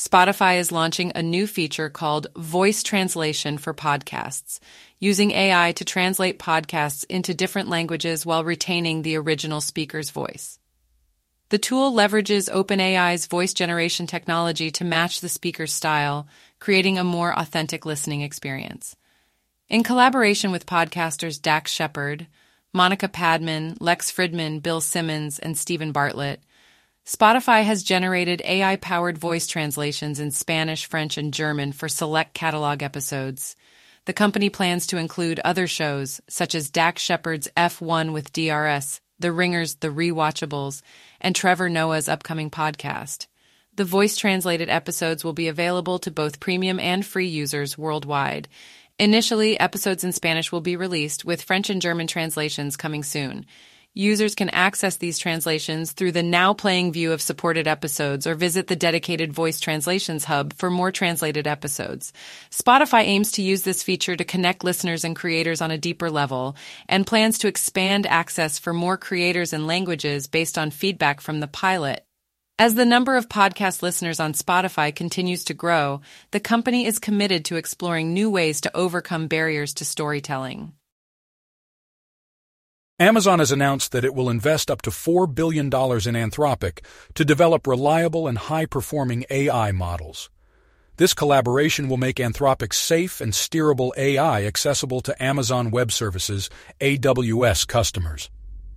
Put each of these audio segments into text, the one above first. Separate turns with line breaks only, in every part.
Spotify is launching a new feature called Voice Translation for Podcasts, using AI to translate podcasts into different languages while retaining the original speaker's voice. The tool leverages OpenAI's voice generation technology to match the speaker's style, creating a more authentic listening experience. In collaboration with podcasters Dax Shepard, Monica Padman, Lex Fridman, Bill Simmons, and Steven Bartlett, Spotify has generated AI powered voice translations in Spanish, French, and German for select catalog episodes. The company plans to include other shows, such as Dax Shepard's F1 with DRS, The Ringer's The Rewatchables, and Trevor Noah's upcoming podcast. The voice translated episodes will be available to both premium and free users worldwide. Initially, episodes in Spanish will be released, with French and German translations coming soon. Users can access these translations through the now playing view of supported episodes or visit the dedicated voice translations hub for more translated episodes. Spotify aims to use this feature to connect listeners and creators on a deeper level and plans to expand access for more creators and languages based on feedback from the pilot. As the number of podcast listeners on Spotify continues to grow, the company is committed to exploring new ways to overcome barriers to storytelling.
Amazon has announced that it will invest up to $4 billion in Anthropic to develop reliable and high performing AI models. This collaboration will make Anthropic's safe and steerable AI accessible to Amazon Web Services AWS customers.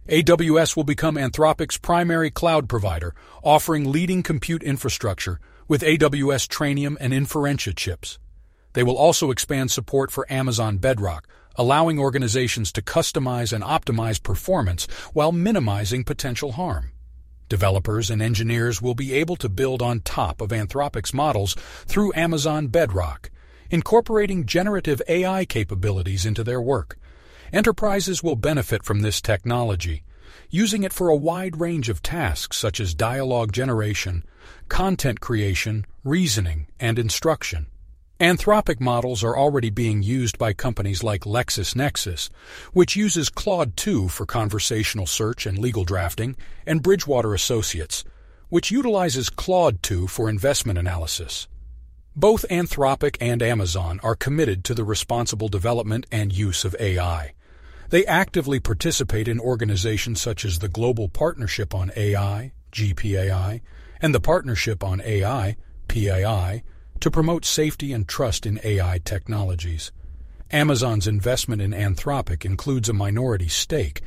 AWS will become Anthropic's primary cloud provider, offering leading compute infrastructure with AWS Trainium and Inferentia chips. They will also expand support for Amazon Bedrock, allowing organizations to customize and optimize performance while minimizing potential harm. Developers and engineers will be able to build on top of Anthropic's models through Amazon Bedrock, incorporating generative AI capabilities into their work. Enterprises will benefit from this technology, using it for a wide range of tasks such as dialogue generation, content creation, reasoning, and instruction. Anthropic models are already being used by companies like LexisNexis, which uses Claude 2 for conversational search and legal drafting, and Bridgewater Associates, which utilizes Claude 2 for investment analysis. Both Anthropic and Amazon are committed to the responsible development and use of AI. They actively participate in organizations such as the Global Partnership on AI, GPAI, and the Partnership on AI, PAI, to promote safety and trust in AI technologies. Amazon's investment in Anthropic includes a minority stake,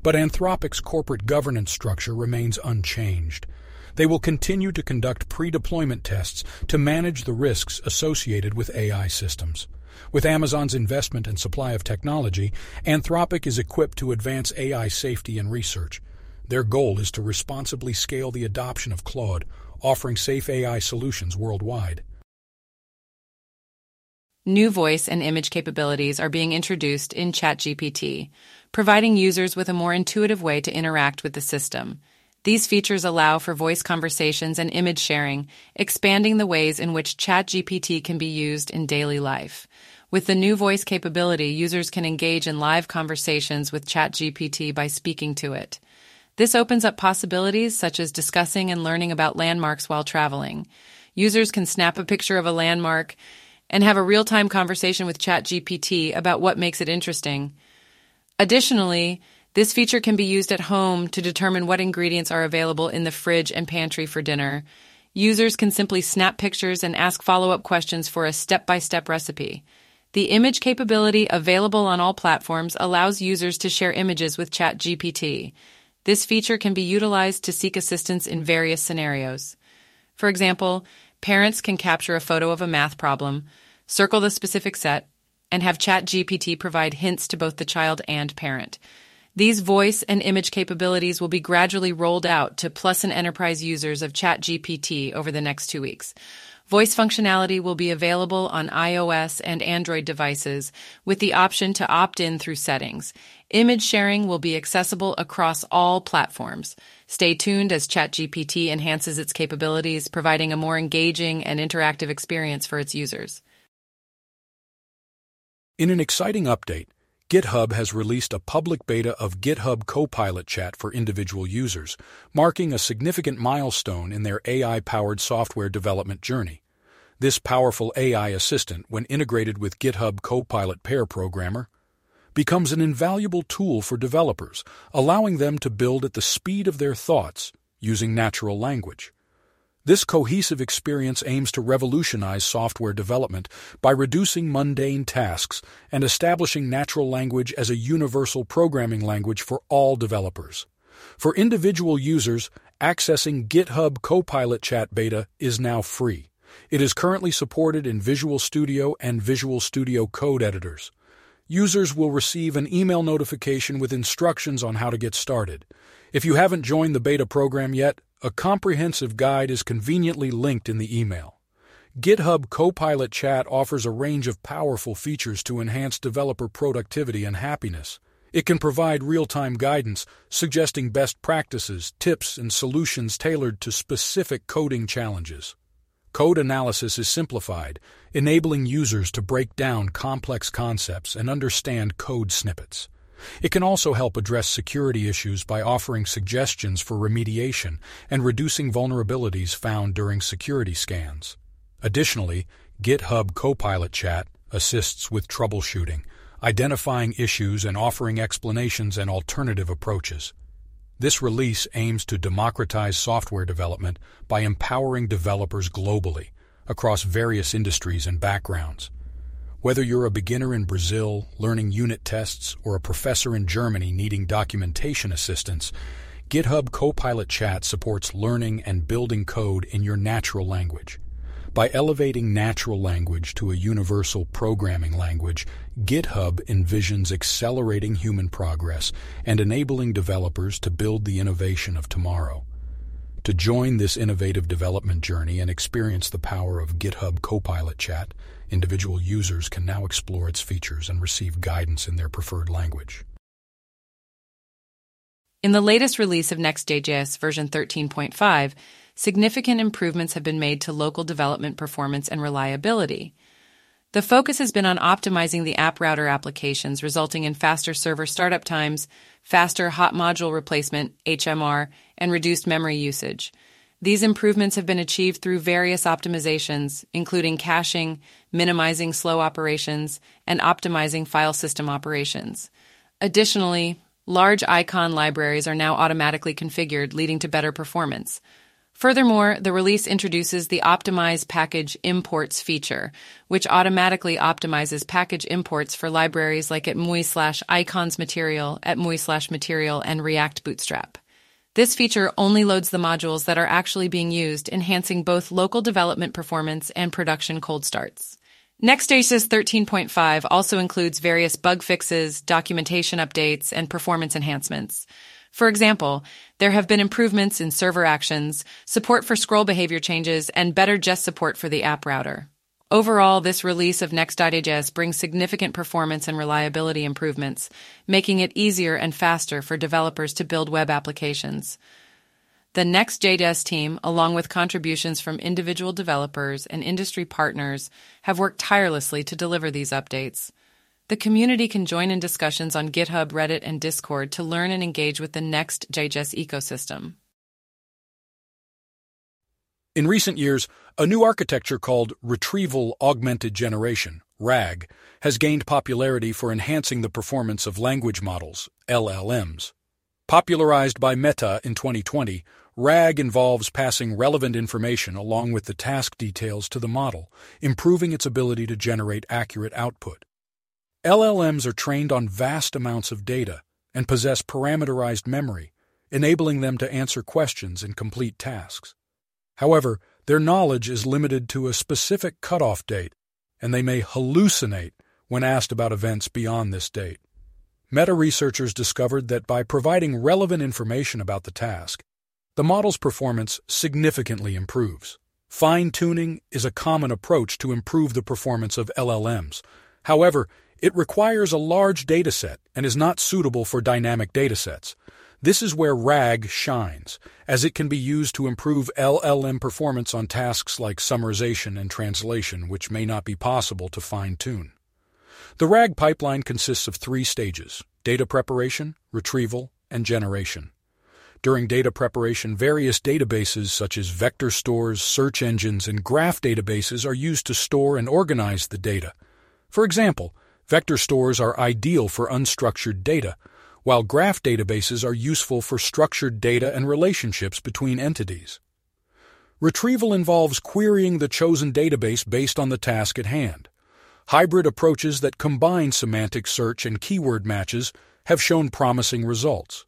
but Anthropic's corporate governance structure remains unchanged. They will continue to conduct pre-deployment tests to manage the risks associated with AI systems. With Amazon's investment and supply of technology, Anthropic is equipped to advance AI safety and research. Their goal is to responsibly scale the adoption of Claude, offering safe AI solutions worldwide.
New voice and image capabilities are being introduced in ChatGPT, providing users with a more intuitive way to interact with the system. These features allow for voice conversations and image sharing, expanding the ways in which ChatGPT can be used in daily life. With the new voice capability, users can engage in live conversations with ChatGPT by speaking to it. This opens up possibilities such as discussing and learning about landmarks while traveling. Users can snap a picture of a landmark and have a real time conversation with ChatGPT about what makes it interesting. Additionally, this feature can be used at home to determine what ingredients are available in the fridge and pantry for dinner. Users can simply snap pictures and ask follow up questions for a step by step recipe. The image capability available on all platforms allows users to share images with ChatGPT. This feature can be utilized to seek assistance in various scenarios. For example, Parents can capture a photo of a math problem, circle the specific set, and have ChatGPT provide hints to both the child and parent. These voice and image capabilities will be gradually rolled out to Plus and Enterprise users of ChatGPT over the next two weeks. Voice functionality will be available on iOS and Android devices with the option to opt in through settings. Image sharing will be accessible across all platforms. Stay tuned as ChatGPT enhances its capabilities, providing a more engaging and interactive experience for its users.
In an exciting update, GitHub has released a public beta of GitHub Copilot Chat for individual users, marking a significant milestone in their AI-powered software development journey. This powerful AI assistant, when integrated with GitHub Copilot Pair Programmer, becomes an invaluable tool for developers, allowing them to build at the speed of their thoughts using natural language. This cohesive experience aims to revolutionize software development by reducing mundane tasks and establishing natural language as a universal programming language for all developers. For individual users, accessing GitHub Copilot Chat Beta is now free. It is currently supported in Visual Studio and Visual Studio Code editors. Users will receive an email notification with instructions on how to get started. If you haven't joined the beta program yet, a comprehensive guide is conveniently linked in the email. GitHub Copilot Chat offers a range of powerful features to enhance developer productivity and happiness. It can provide real time guidance, suggesting best practices, tips, and solutions tailored to specific coding challenges. Code analysis is simplified, enabling users to break down complex concepts and understand code snippets. It can also help address security issues by offering suggestions for remediation and reducing vulnerabilities found during security scans. Additionally, GitHub Copilot Chat assists with troubleshooting, identifying issues and offering explanations and alternative approaches. This release aims to democratize software development by empowering developers globally across various industries and backgrounds. Whether you're a beginner in Brazil learning unit tests or a professor in Germany needing documentation assistance, GitHub Copilot Chat supports learning and building code in your natural language. By elevating natural language to a universal programming language, GitHub envisions accelerating human progress and enabling developers to build the innovation of tomorrow. To join this innovative development journey and experience the power of GitHub Copilot Chat, individual users can now explore its features and receive guidance in their preferred language.
In the latest release of Next.js version 13.5, significant improvements have been made to local development performance and reliability. The focus has been on optimizing the app router applications, resulting in faster server startup times, faster hot module replacement, HMR, and reduced memory usage. These improvements have been achieved through various optimizations, including caching, minimizing slow operations, and optimizing file system operations. Additionally, large icon libraries are now automatically configured, leading to better performance. Furthermore, the release introduces the Optimize Package Imports feature, which automatically optimizes package imports for libraries like at MUI slash icons material, at MUI slash material, and React Bootstrap. This feature only loads the modules that are actually being used, enhancing both local development performance and production cold starts. Next.js 13.5 also includes various bug fixes, documentation updates, and performance enhancements. For example, there have been improvements in server actions, support for scroll behavior changes, and better jest support for the app router. Overall, this release of Next.js brings significant performance and reliability improvements, making it easier and faster for developers to build web applications. The Next.js team, along with contributions from individual developers and industry partners, have worked tirelessly to deliver these updates. The community can join in discussions on GitHub, Reddit, and Discord to learn and engage with the next Next.js ecosystem.
In recent years, a new architecture called Retrieval Augmented Generation, RAG, has gained popularity for enhancing the performance of language models, LLMs. Popularized by Meta in 2020, RAG involves passing relevant information along with the task details to the model, improving its ability to generate accurate output. LLMs are trained on vast amounts of data and possess parameterized memory, enabling them to answer questions and complete tasks. However, their knowledge is limited to a specific cutoff date, and they may hallucinate when asked about events beyond this date. Meta researchers discovered that by providing relevant information about the task, the model's performance significantly improves. Fine tuning is a common approach to improve the performance of LLMs. However, it requires a large dataset and is not suitable for dynamic datasets. This is where RAG shines, as it can be used to improve LLM performance on tasks like summarization and translation, which may not be possible to fine tune. The RAG pipeline consists of three stages data preparation, retrieval, and generation. During data preparation, various databases such as vector stores, search engines, and graph databases are used to store and organize the data. For example, vector stores are ideal for unstructured data, while graph databases are useful for structured data and relationships between entities. Retrieval involves querying the chosen database based on the task at hand. Hybrid approaches that combine semantic search and keyword matches have shown promising results.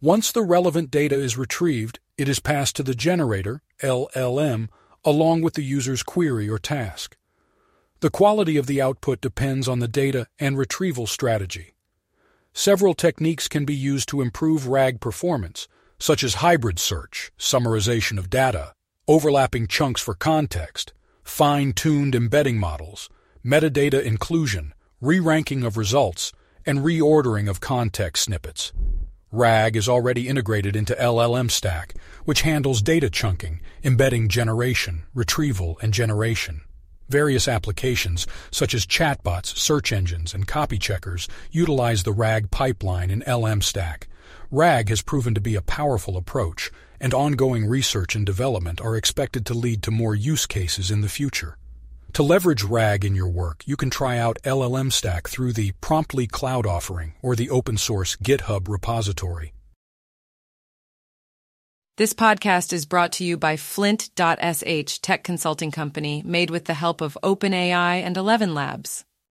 Once the relevant data is retrieved, it is passed to the generator, LLM, along with the user's query or task. The quality of the output depends on the data and retrieval strategy. Several techniques can be used to improve RAG performance, such as hybrid search, summarization of data, overlapping chunks for context, fine-tuned embedding models, metadata inclusion, re-ranking of results, and reordering of context snippets. RAG is already integrated into LLM Stack, which handles data chunking, embedding generation, retrieval, and generation. Various applications, such as chatbots, search engines, and copy checkers, utilize the RAG pipeline in LM Stack. RAG has proven to be a powerful approach, and ongoing research and development are expected to lead to more use cases in the future. To leverage RAG in your work, you can try out LLM Stack through the Promptly Cloud offering or the open source GitHub repository.
This podcast is brought to you by Flint.sh tech consulting company made with the help of OpenAI and Eleven Labs.